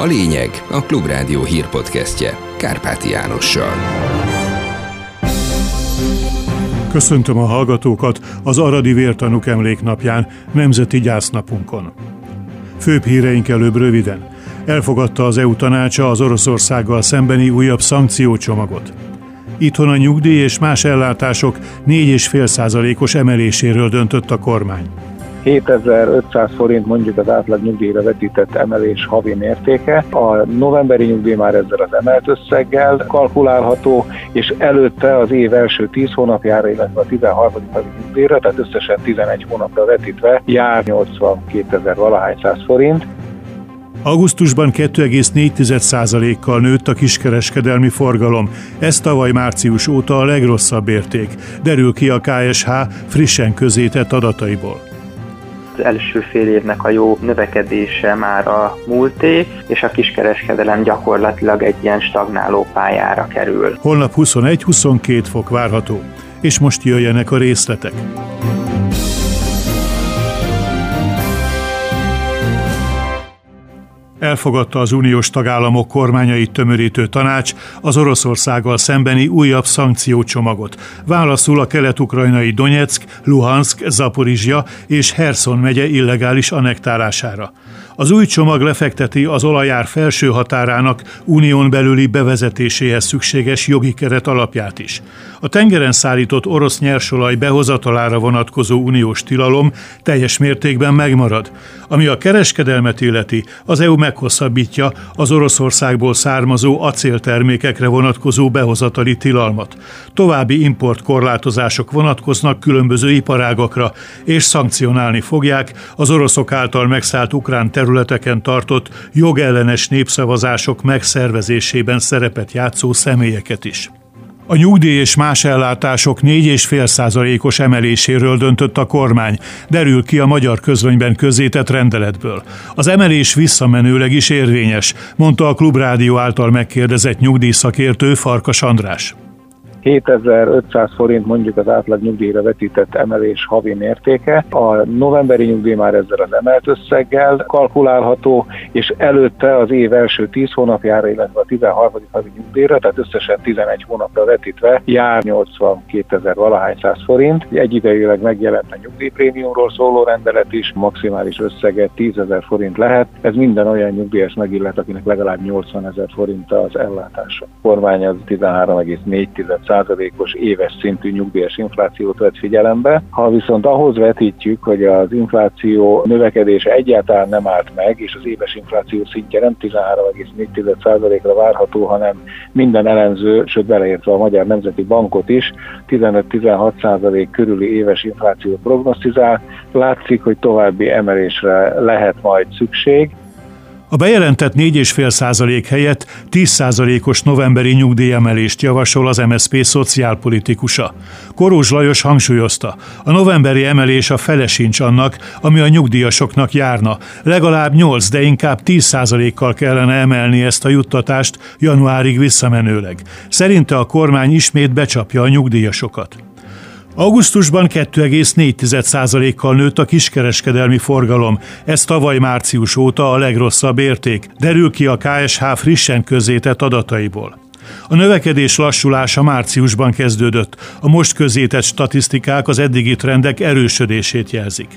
A lényeg a Klubrádió hírpodcastje Kárpáti Jánossal. Köszöntöm a hallgatókat az Aradi Vértanúk emléknapján, Nemzeti Gyásznapunkon. Főbb híreink előbb röviden. Elfogadta az EU tanácsa az Oroszországgal szembeni újabb szankciócsomagot. Itthon a nyugdíj és más ellátások 4,5%-os emeléséről döntött a kormány. 7500 forint mondjuk az átlag nyugdíjra vetített emelés havi mértéke. A novemberi nyugdíj már ezzel az emelt összeggel kalkulálható, és előtte az év első 10 hónapjára, illetve a 13. havi nyugdíjra, tehát összesen 11 hónapra vetítve jár 82 ezer valahány száz forint. Augusztusban 2,4%-kal nőtt a kiskereskedelmi forgalom. Ez tavaly március óta a legrosszabb érték, derül ki a KSH frissen közétett adataiból első fél évnek a jó növekedése már a múlté, és a kiskereskedelem gyakorlatilag egy ilyen stagnáló pályára kerül. Holnap 21-22 fok várható, és most jöjjenek a részletek. Elfogadta az uniós tagállamok kormányait tömörítő tanács az Oroszországgal szembeni újabb szankciócsomagot. Válaszul a kelet-ukrajnai Donetsk, Luhansk, Zaporizsia és Herson megye illegális annektálására. Az új csomag lefekteti az olajár felső határának unión belüli bevezetéséhez szükséges jogi keret alapját is. A tengeren szállított orosz nyersolaj behozatalára vonatkozó uniós tilalom teljes mértékben megmarad. Ami a kereskedelmet illeti, az EU meghosszabbítja az Oroszországból származó acéltermékekre vonatkozó behozatali tilalmat. További importkorlátozások vonatkoznak különböző iparágakra, és szankcionálni fogják az oroszok által megszállt ukrán területeken tartott jogellenes népszavazások megszervezésében szerepet játszó személyeket is. A nyugdíj és más ellátások 4,5 százalékos emeléséről döntött a kormány, derül ki a magyar közönyben közzétett rendeletből. Az emelés visszamenőleg is érvényes, mondta a Klubrádió által megkérdezett nyugdíjszakértő Farkas András. 7500 forint mondjuk az átlag nyugdíjra vetített emelés havi mértéke. A novemberi nyugdíj már ezzel az emelt összeggel kalkulálható, és előtte az év első 10 hónapjára, illetve a 13. havi nyugdíjra, tehát összesen 11 hónapra vetítve jár 82 ezer valahány száz forint. Egyidejűleg megjelent a nyugdíjprémiumról szóló rendelet is, maximális összege 10 ezer forint lehet. Ez minden olyan nyugdíjas megillet, akinek legalább 80 ezer forint az ellátása. A kormány az 13,4 százalékos éves szintű nyugdíjas inflációt vett figyelembe. Ha viszont ahhoz vetítjük, hogy az infláció növekedése egyáltalán nem állt meg, és az éves infláció szintje nem 13,4%-ra várható, hanem minden elemző, sőt beleértve a Magyar Nemzeti Bankot is, 15-16% körüli éves inflációt prognosztizál. Látszik, hogy további emelésre lehet majd szükség. A bejelentett 4,5% helyett 10%-os novemberi nyugdíjemelést javasol az MSZP szociálpolitikusa. Korós Lajos hangsúlyozta, a novemberi emelés a fele sincs annak, ami a nyugdíjasoknak járna. Legalább 8, de inkább 10%-kal kellene emelni ezt a juttatást januárig visszamenőleg. Szerinte a kormány ismét becsapja a nyugdíjasokat. Augusztusban 2,4%-kal nőtt a kiskereskedelmi forgalom. Ez tavaly március óta a legrosszabb érték, derül ki a KSH frissen közzétett adataiból. A növekedés lassulása márciusban kezdődött. A most közzétett statisztikák az eddigi trendek erősödését jelzik.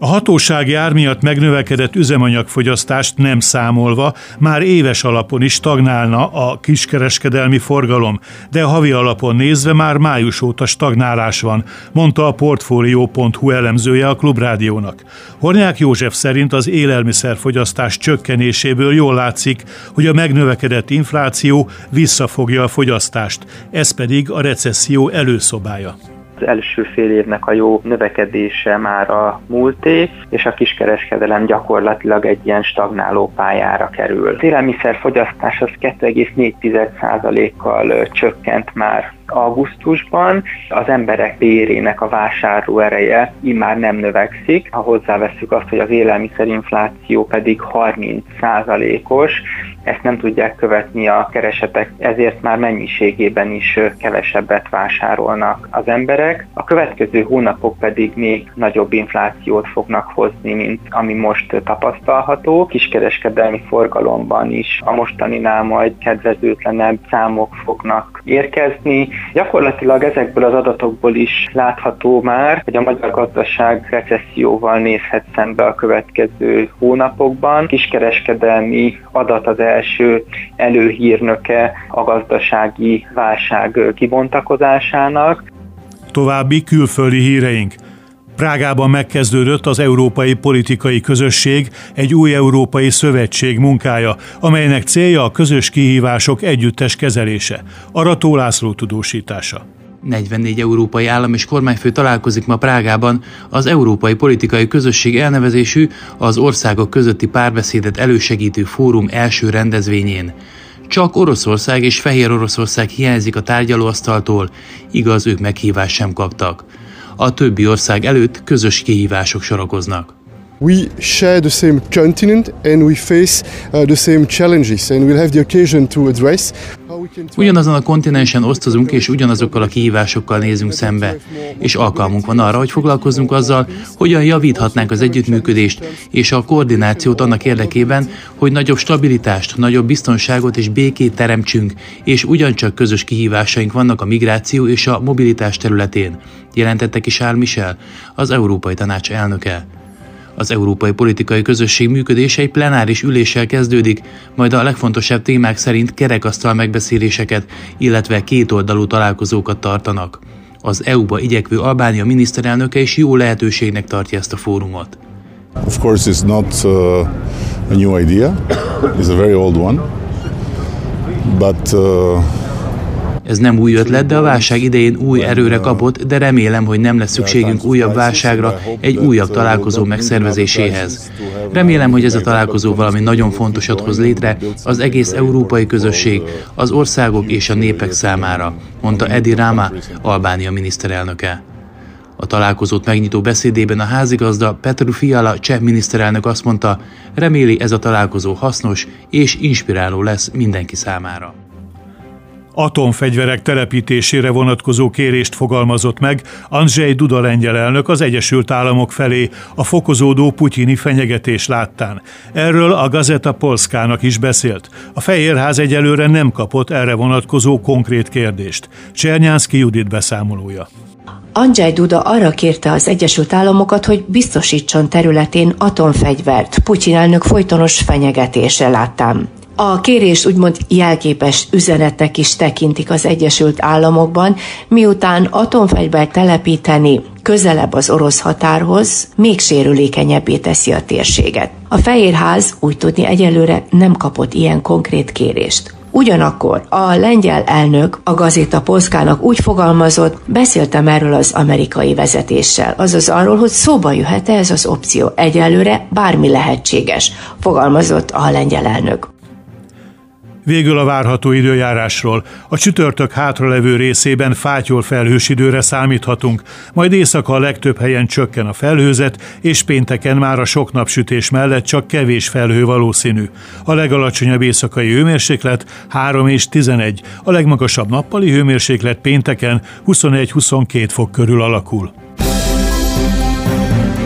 A hatósági ár miatt megnövekedett üzemanyagfogyasztást nem számolva már éves alapon is stagnálna a kiskereskedelmi forgalom, de havi alapon nézve már május óta stagnálás van, mondta a Portfolio.hu elemzője a Klubrádiónak. Hornyák József szerint az élelmiszerfogyasztás csökkenéséből jól látszik, hogy a megnövekedett infláció visszafogja a fogyasztást, ez pedig a recesszió előszobája első fél évnek a jó növekedése már a múlté, és a kiskereskedelem gyakorlatilag egy ilyen stagnáló pályára kerül. Az élelmiszerfogyasztás az 2,4%-kal csökkent már augusztusban, az emberek bérének a vásárló ereje immár nem növekszik. Ha hozzáveszünk azt, hogy az élelmiszerinfláció pedig 30%-os, ezt nem tudják követni a keresetek, ezért már mennyiségében is kevesebbet vásárolnak az emberek. A következő hónapok pedig még nagyobb inflációt fognak hozni, mint ami most tapasztalható. Kiskereskedelmi forgalomban is a mostaninál majd kedvezőtlenebb számok fognak érkezni. Gyakorlatilag ezekből az adatokból is látható már, hogy a magyar gazdaság recesszióval nézhet szembe a következő hónapokban. Kiskereskedelmi adat az első előhírnöke a gazdasági válság kibontakozásának. További külföldi híreink. Prágában megkezdődött az Európai Politikai Közösség, egy új európai szövetség munkája, amelynek célja a közös kihívások együttes kezelése. Arató László tudósítása. 44 európai állam és kormányfő találkozik ma Prágában az Európai Politikai Közösség elnevezésű az országok közötti párbeszédet elősegítő fórum első rendezvényén. Csak Oroszország és Fehér Oroszország hiányzik a tárgyalóasztaltól, igaz, ők meghívást sem kaptak. A többi ország előtt közös kihívások sorakoznak. We share the same continent and we face uh, the same challenges and we'll have the occasion to address Ugyanazon a kontinensen osztozunk, és ugyanazokkal a kihívásokkal nézünk szembe, és alkalmunk van arra, hogy foglalkozzunk azzal, hogyan javíthatnánk az együttműködést és a koordinációt annak érdekében, hogy nagyobb stabilitást, nagyobb biztonságot és békét teremtsünk, és ugyancsak közös kihívásaink vannak a migráció és a mobilitás területén, jelentette ki Charles Michel, az Európai Tanács elnöke. Az Európai Politikai Közösség működése egy plenáris üléssel kezdődik, majd a legfontosabb témák szerint kerekasztal megbeszéléseket, illetve kétoldalú találkozókat tartanak. Az EU-ba igyekvő Albánia miniszterelnöke is jó lehetőségnek tartja ezt a fórumot. Of course it's not uh, a new idea, it's a very old one, but uh, ez nem új ötlet, de a válság idején új erőre kapott, de remélem, hogy nem lesz szükségünk újabb válságra, egy újabb találkozó megszervezéséhez. Remélem, hogy ez a találkozó valami nagyon fontosat hoz létre az egész európai közösség, az országok és a népek számára, mondta Edi Rama, Albánia miniszterelnöke. A találkozót megnyitó beszédében a házigazda Petru Fiala cseh miniszterelnök azt mondta, reméli ez a találkozó hasznos és inspiráló lesz mindenki számára atomfegyverek telepítésére vonatkozó kérést fogalmazott meg Andrzej Duda lengyel elnök az Egyesült Államok felé a fokozódó putyini fenyegetés láttán. Erről a Gazeta Polskának is beszélt. A Fehérház egyelőre nem kapott erre vonatkozó konkrét kérdést. Csernyánszki Judit beszámolója. Andrzej Duda arra kérte az Egyesült Államokat, hogy biztosítson területén atomfegyvert. Putyin elnök folytonos fenyegetése láttám. A kérést úgymond jelképes üzenetnek is tekintik az Egyesült Államokban, miután atomfegyvert telepíteni közelebb az orosz határhoz, még sérülékenyebbé teszi a térséget. A Fehérház úgy tudni egyelőre nem kapott ilyen konkrét kérést. Ugyanakkor a lengyel elnök a Gazeta Polszkának úgy fogalmazott, beszéltem erről az amerikai vezetéssel, azaz arról, hogy szóba jöhet-e ez az opció. Egyelőre bármi lehetséges, fogalmazott a lengyel elnök. Végül a várható időjárásról. A csütörtök hátralevő részében fátyol felhős időre számíthatunk, majd éjszaka a legtöbb helyen csökken a felhőzet, és pénteken már a sok napsütés mellett csak kevés felhő valószínű. A legalacsonyabb éjszakai hőmérséklet 3 és 11, a legmagasabb nappali hőmérséklet pénteken 21-22 fok körül alakul.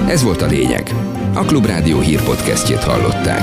Ez volt a lényeg. A Klubrádió hírpodcastjét hallották.